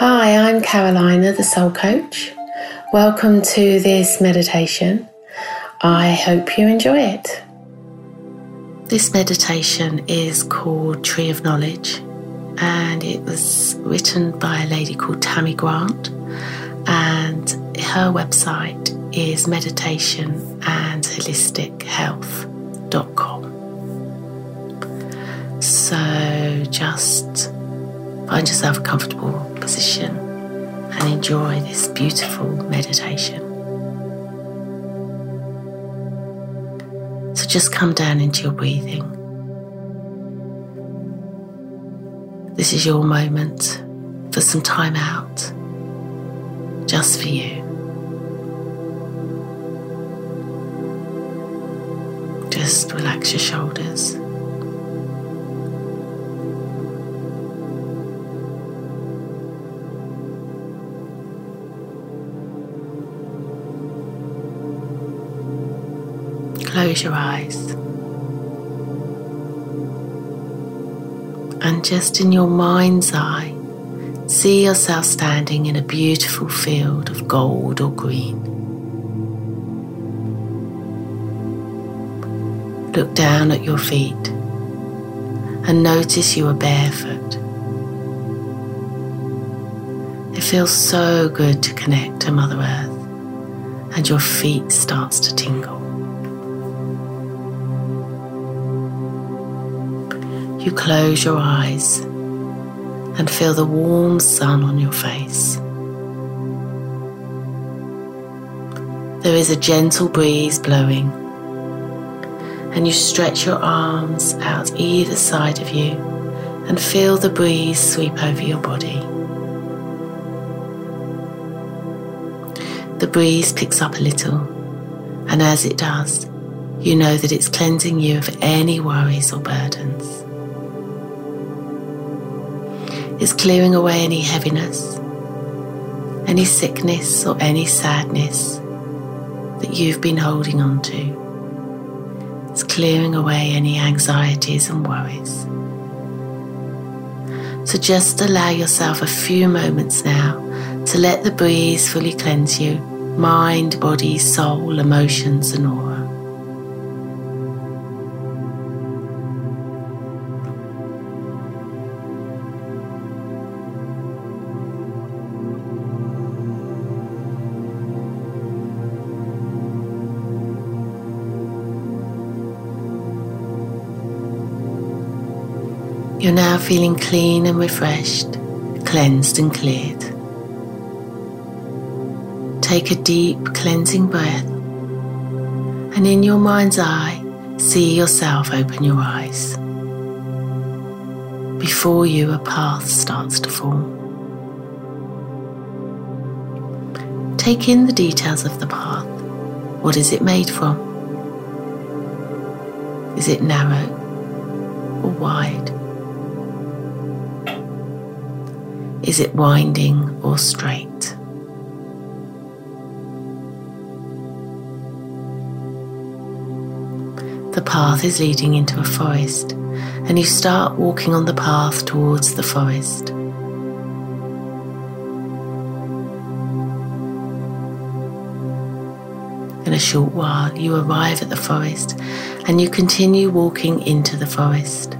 Hi, I'm Carolina, the Soul Coach. Welcome to this meditation. I hope you enjoy it. This meditation is called Tree of Knowledge and it was written by a lady called Tammie Grant and her website is meditation and holistic health.com. So just find yourself a comfortable position and enjoy this beautiful meditation. So just come down into your breathing. This is your moment for some time out, just for you. Just relax your shoulders. Close your eyes. And just in your mind's eye, see yourself standing in a beautiful field of gold or green. Look down at your feet and notice you are barefoot. It feels so good to connect to Mother Earth and your feet starts to tingle. You close your eyes and feel the warm sun on your face. There is a gentle breeze blowing, and you stretch your arms out either side of you and feel the breeze sweep over your body. The breeze picks up a little, and as it does, you know that it's cleansing you of any worries or burdens. It's clearing away any heaviness, any sickness, or any sadness that you've been holding on to. It's clearing away any anxieties and worries. So just allow yourself a few moments now to let the breeze fully cleanse you mind, body, soul, emotions, and aura. You're now feeling clean and refreshed, cleansed and cleared. Take a deep cleansing breath, and in your mind's eye, see yourself open your eyes. Before you, a path starts to form. Take in the details of the path. What is it made from? Is it narrow or wide? Is it winding or straight? The path is leading into a forest, and you start walking on the path towards the forest. In a short while, you arrive at the forest and you continue walking into the forest.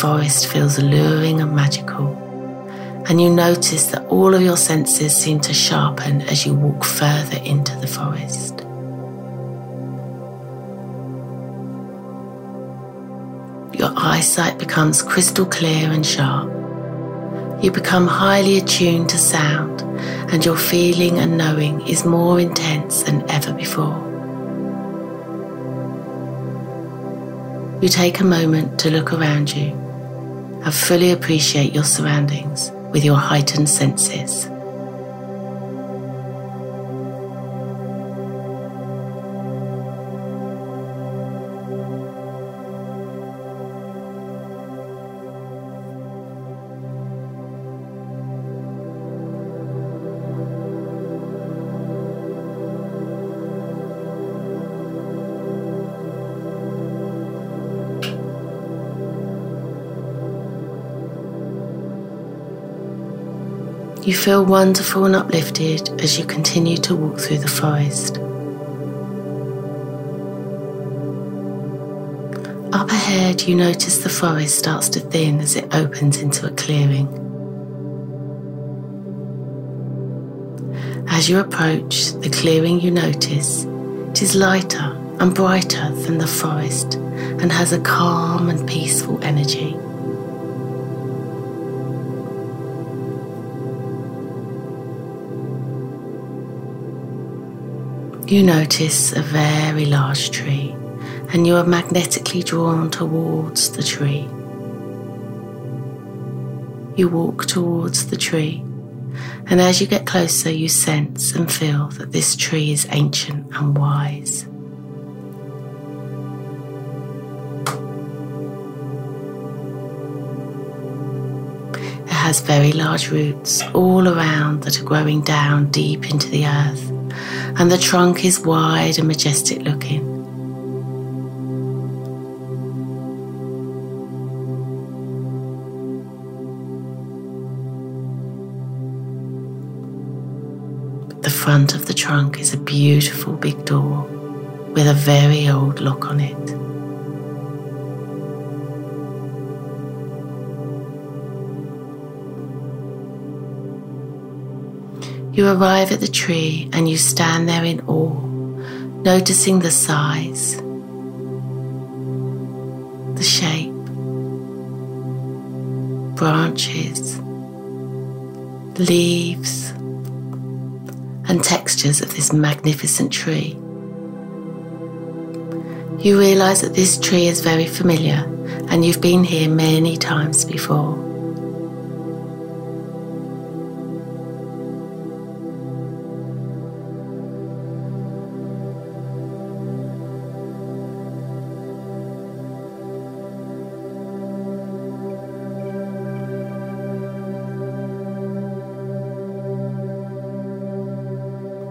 Forest feels alluring and magical, and you notice that all of your senses seem to sharpen as you walk further into the forest. Your eyesight becomes crystal clear and sharp. You become highly attuned to sound, and your feeling and knowing is more intense than ever before. You take a moment to look around you and fully appreciate your surroundings with your heightened senses. You feel wonderful and uplifted as you continue to walk through the forest. Up ahead, you notice the forest starts to thin as it opens into a clearing. As you approach the clearing, you notice it is lighter and brighter than the forest and has a calm and peaceful energy. You notice a very large tree and you are magnetically drawn towards the tree. You walk towards the tree, and as you get closer, you sense and feel that this tree is ancient and wise. It has very large roots all around that are growing down deep into the earth and the trunk is wide and majestic looking. The front of the trunk is a beautiful big door with a very old lock on it. You arrive at the tree and you stand there in awe, noticing the size, the shape, branches, leaves, and textures of this magnificent tree. You realize that this tree is very familiar and you've been here many times before.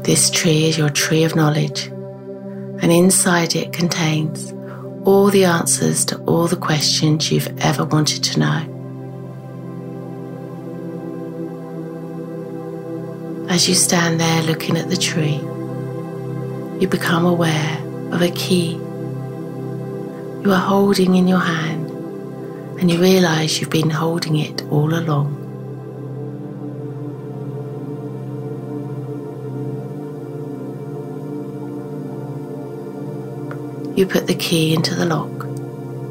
This tree is your tree of knowledge, and inside it contains all the answers to all the questions you've ever wanted to know. As you stand there looking at the tree, you become aware of a key you are holding in your hand, and you realize you've been holding it all along. You put the key into the lock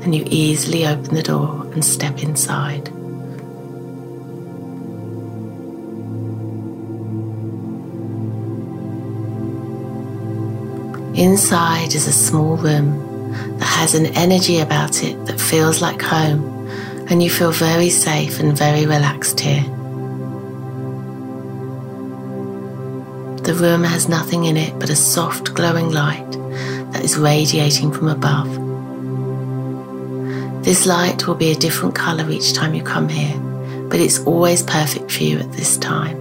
and you easily open the door and step inside. Inside is a small room that has an energy about it that feels like home, and you feel very safe and very relaxed here. The room has nothing in it but a soft glowing light that is radiating from above. This light will be a different colour each time you come here, but it's always perfect for you at this time.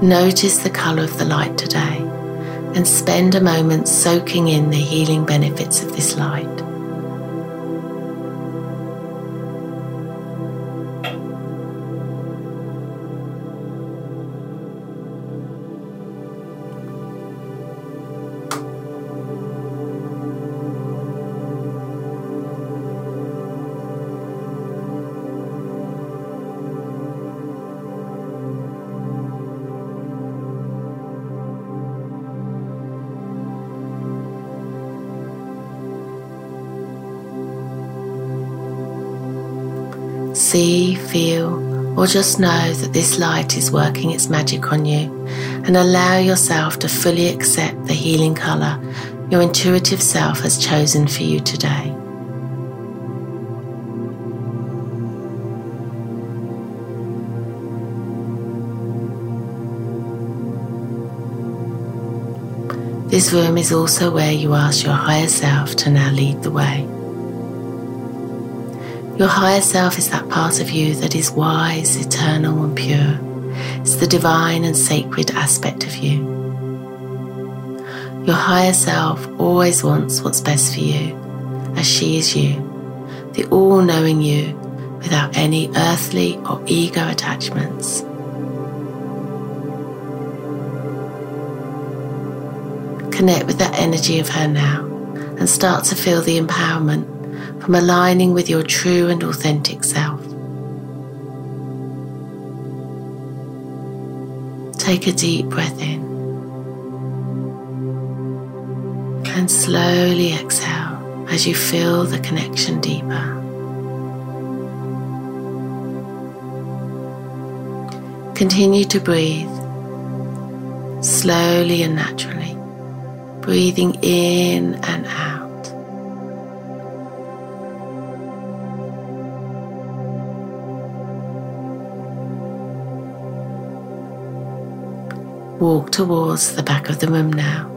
Notice the colour of the light today and spend a moment soaking in the healing benefits of this light. See, feel, or just know that this light is working its magic on you and allow yourself to fully accept the healing colour your intuitive self has chosen for you today. This room is also where you ask your higher self to now lead the way. Your higher self is that part of you that is wise, eternal, and pure. It's the divine and sacred aspect of you. Your higher self always wants what's best for you, as she is you, the all knowing you without any earthly or ego attachments. Connect with that energy of her now and start to feel the empowerment from aligning with your true and authentic self. Take a deep breath in and slowly exhale as you feel the connection deeper. Continue to breathe slowly and naturally, breathing in and out. Walk towards the back of the room now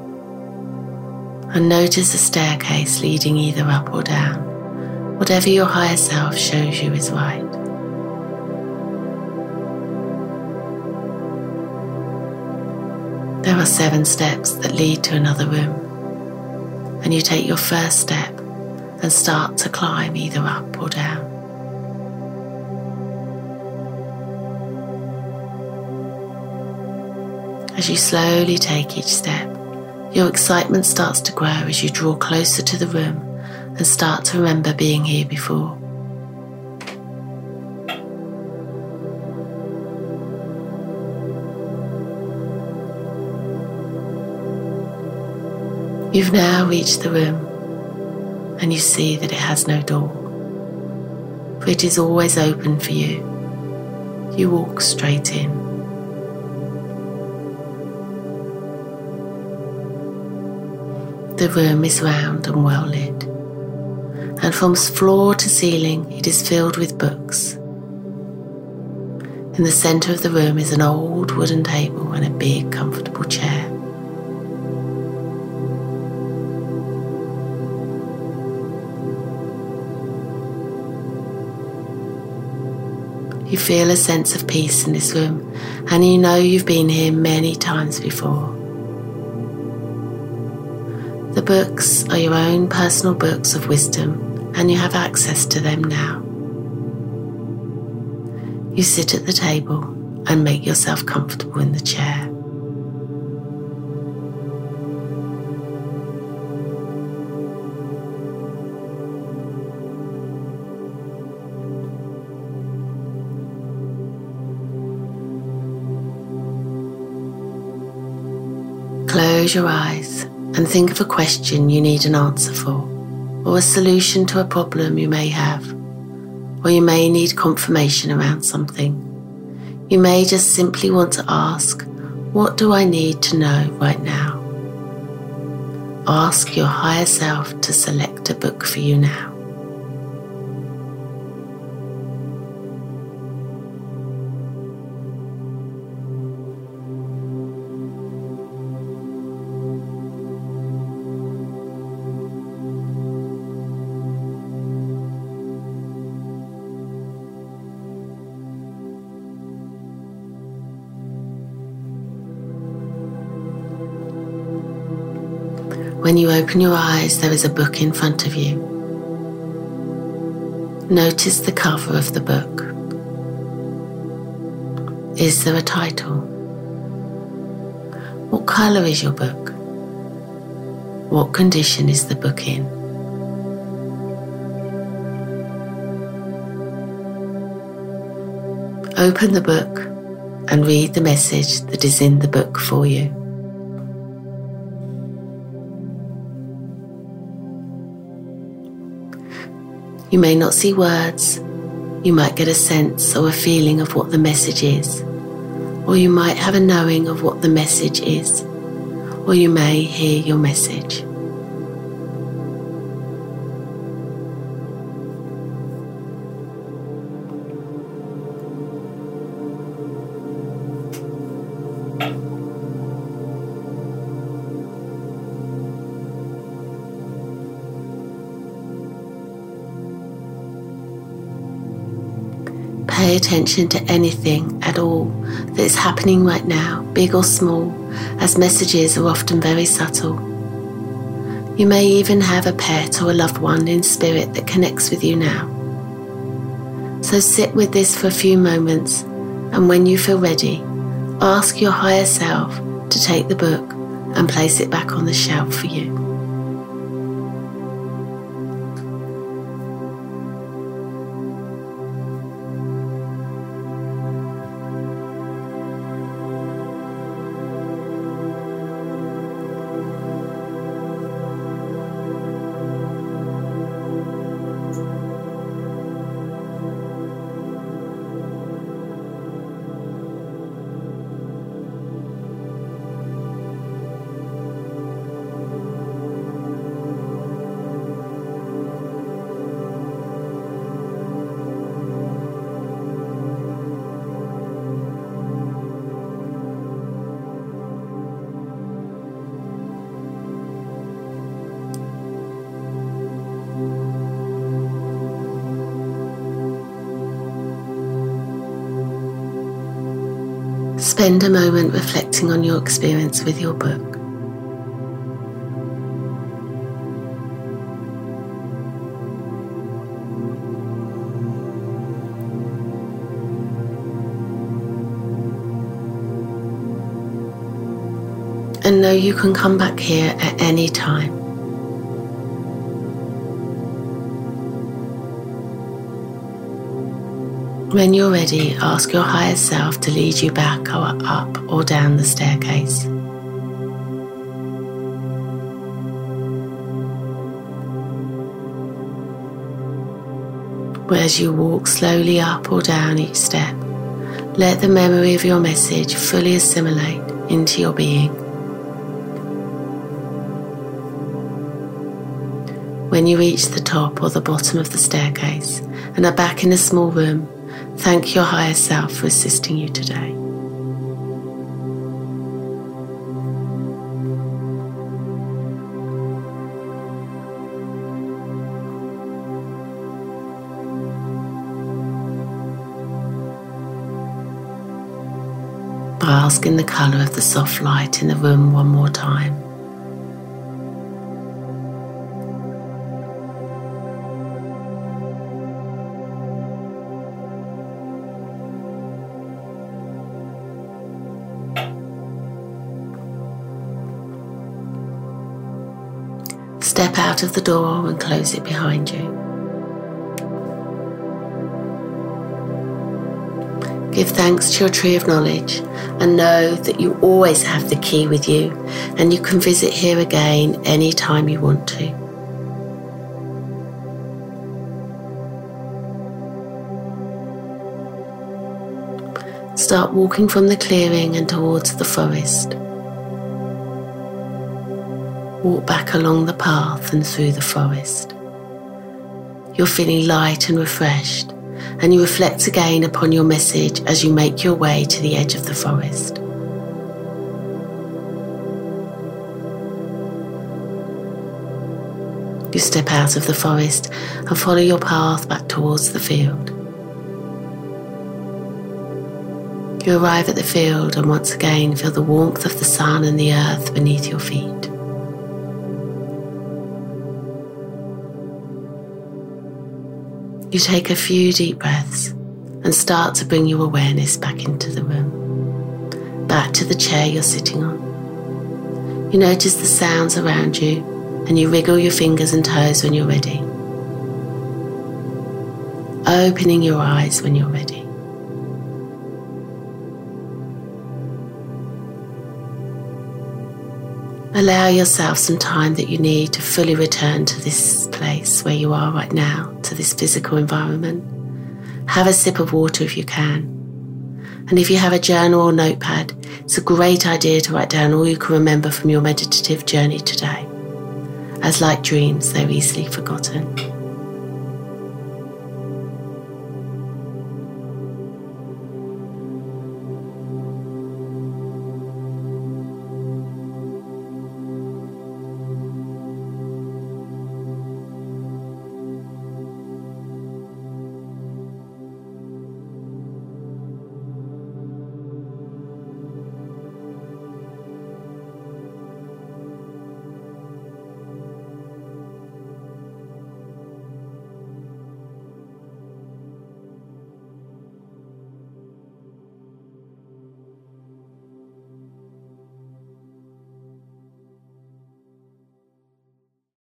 and notice a staircase leading either up or down, whatever your higher self shows you is right. There are seven steps that lead to another room, and you take your first step and start to climb either up or down. As you slowly take each step, your excitement starts to grow as you draw closer to the room and start to remember being here before. You've now reached the room and you see that it has no door, for it is always open for you. You walk straight in. The room is round and well lit, and from floor to ceiling it is filled with books. In the centre of the room is an old wooden table and a big, comfortable chair. You feel a sense of peace in this room, and you know you've been here many times before. Books are your own personal books of wisdom, and you have access to them now. You sit at the table and make yourself comfortable in the chair. Close your eyes and think of a question you need an answer for, or a solution to a problem you may have, or you may need confirmation around something. You may just simply want to ask, What do I need to know right now? Ask your higher self to select a book for you now. When you open your eyes, there is a book in front of you. Notice the cover of the book. Is there a title? What colour is your book? What condition is the book in? Open the book and read the message that is in the book for you. You may not see words, you might get a sense or a feeling of what the message is, or you might have a knowing of what the message is, or you may hear your message. Pay attention to anything at all that is happening right now, big or small, as messages are often very subtle. You may even have a pet or a loved one in spirit that connects with you now. So sit with this for a few moments, and when you feel ready, ask your higher self to take the book and place it back on the shelf for you. Spend a moment reflecting on your experience with your book. And know you can come back here at any time. When you're ready, ask your higher self to lead you back or up or down the staircase. As you walk slowly up or down each step, let the memory of your message fully assimilate into your being. When you reach the top or the bottom of the staircase and are back in a small room, Thank your higher self for assisting you today. Bask in the colour of the soft light in the room one more time. Step out of the door and close it behind you. Give thanks to your tree of knowledge and know that you always have the key with you and you can visit here again anytime you want to. Start walking from the clearing and towards the forest walk back along the path and through the forest. You're feeling light and refreshed, and you reflect again upon your message as you make your way to the edge of the forest. You step out of the forest and follow your path back towards the field. You arrive at the field and once again feel the warmth of the sun and the earth beneath your feet. You take a few deep breaths and start to bring your awareness back into the room, back to the chair you're sitting on. You notice the sounds around you and you wriggle your fingers and toes when you're ready. Opening your eyes when you're ready. Allow yourself some time that you need to fully return to this place where you are right now, to this physical environment. Have a sip of water if you can. And if you have a journal or notepad, it's a great idea to write down all you can remember from your meditative journey today. As like dreams, they're easily forgotten.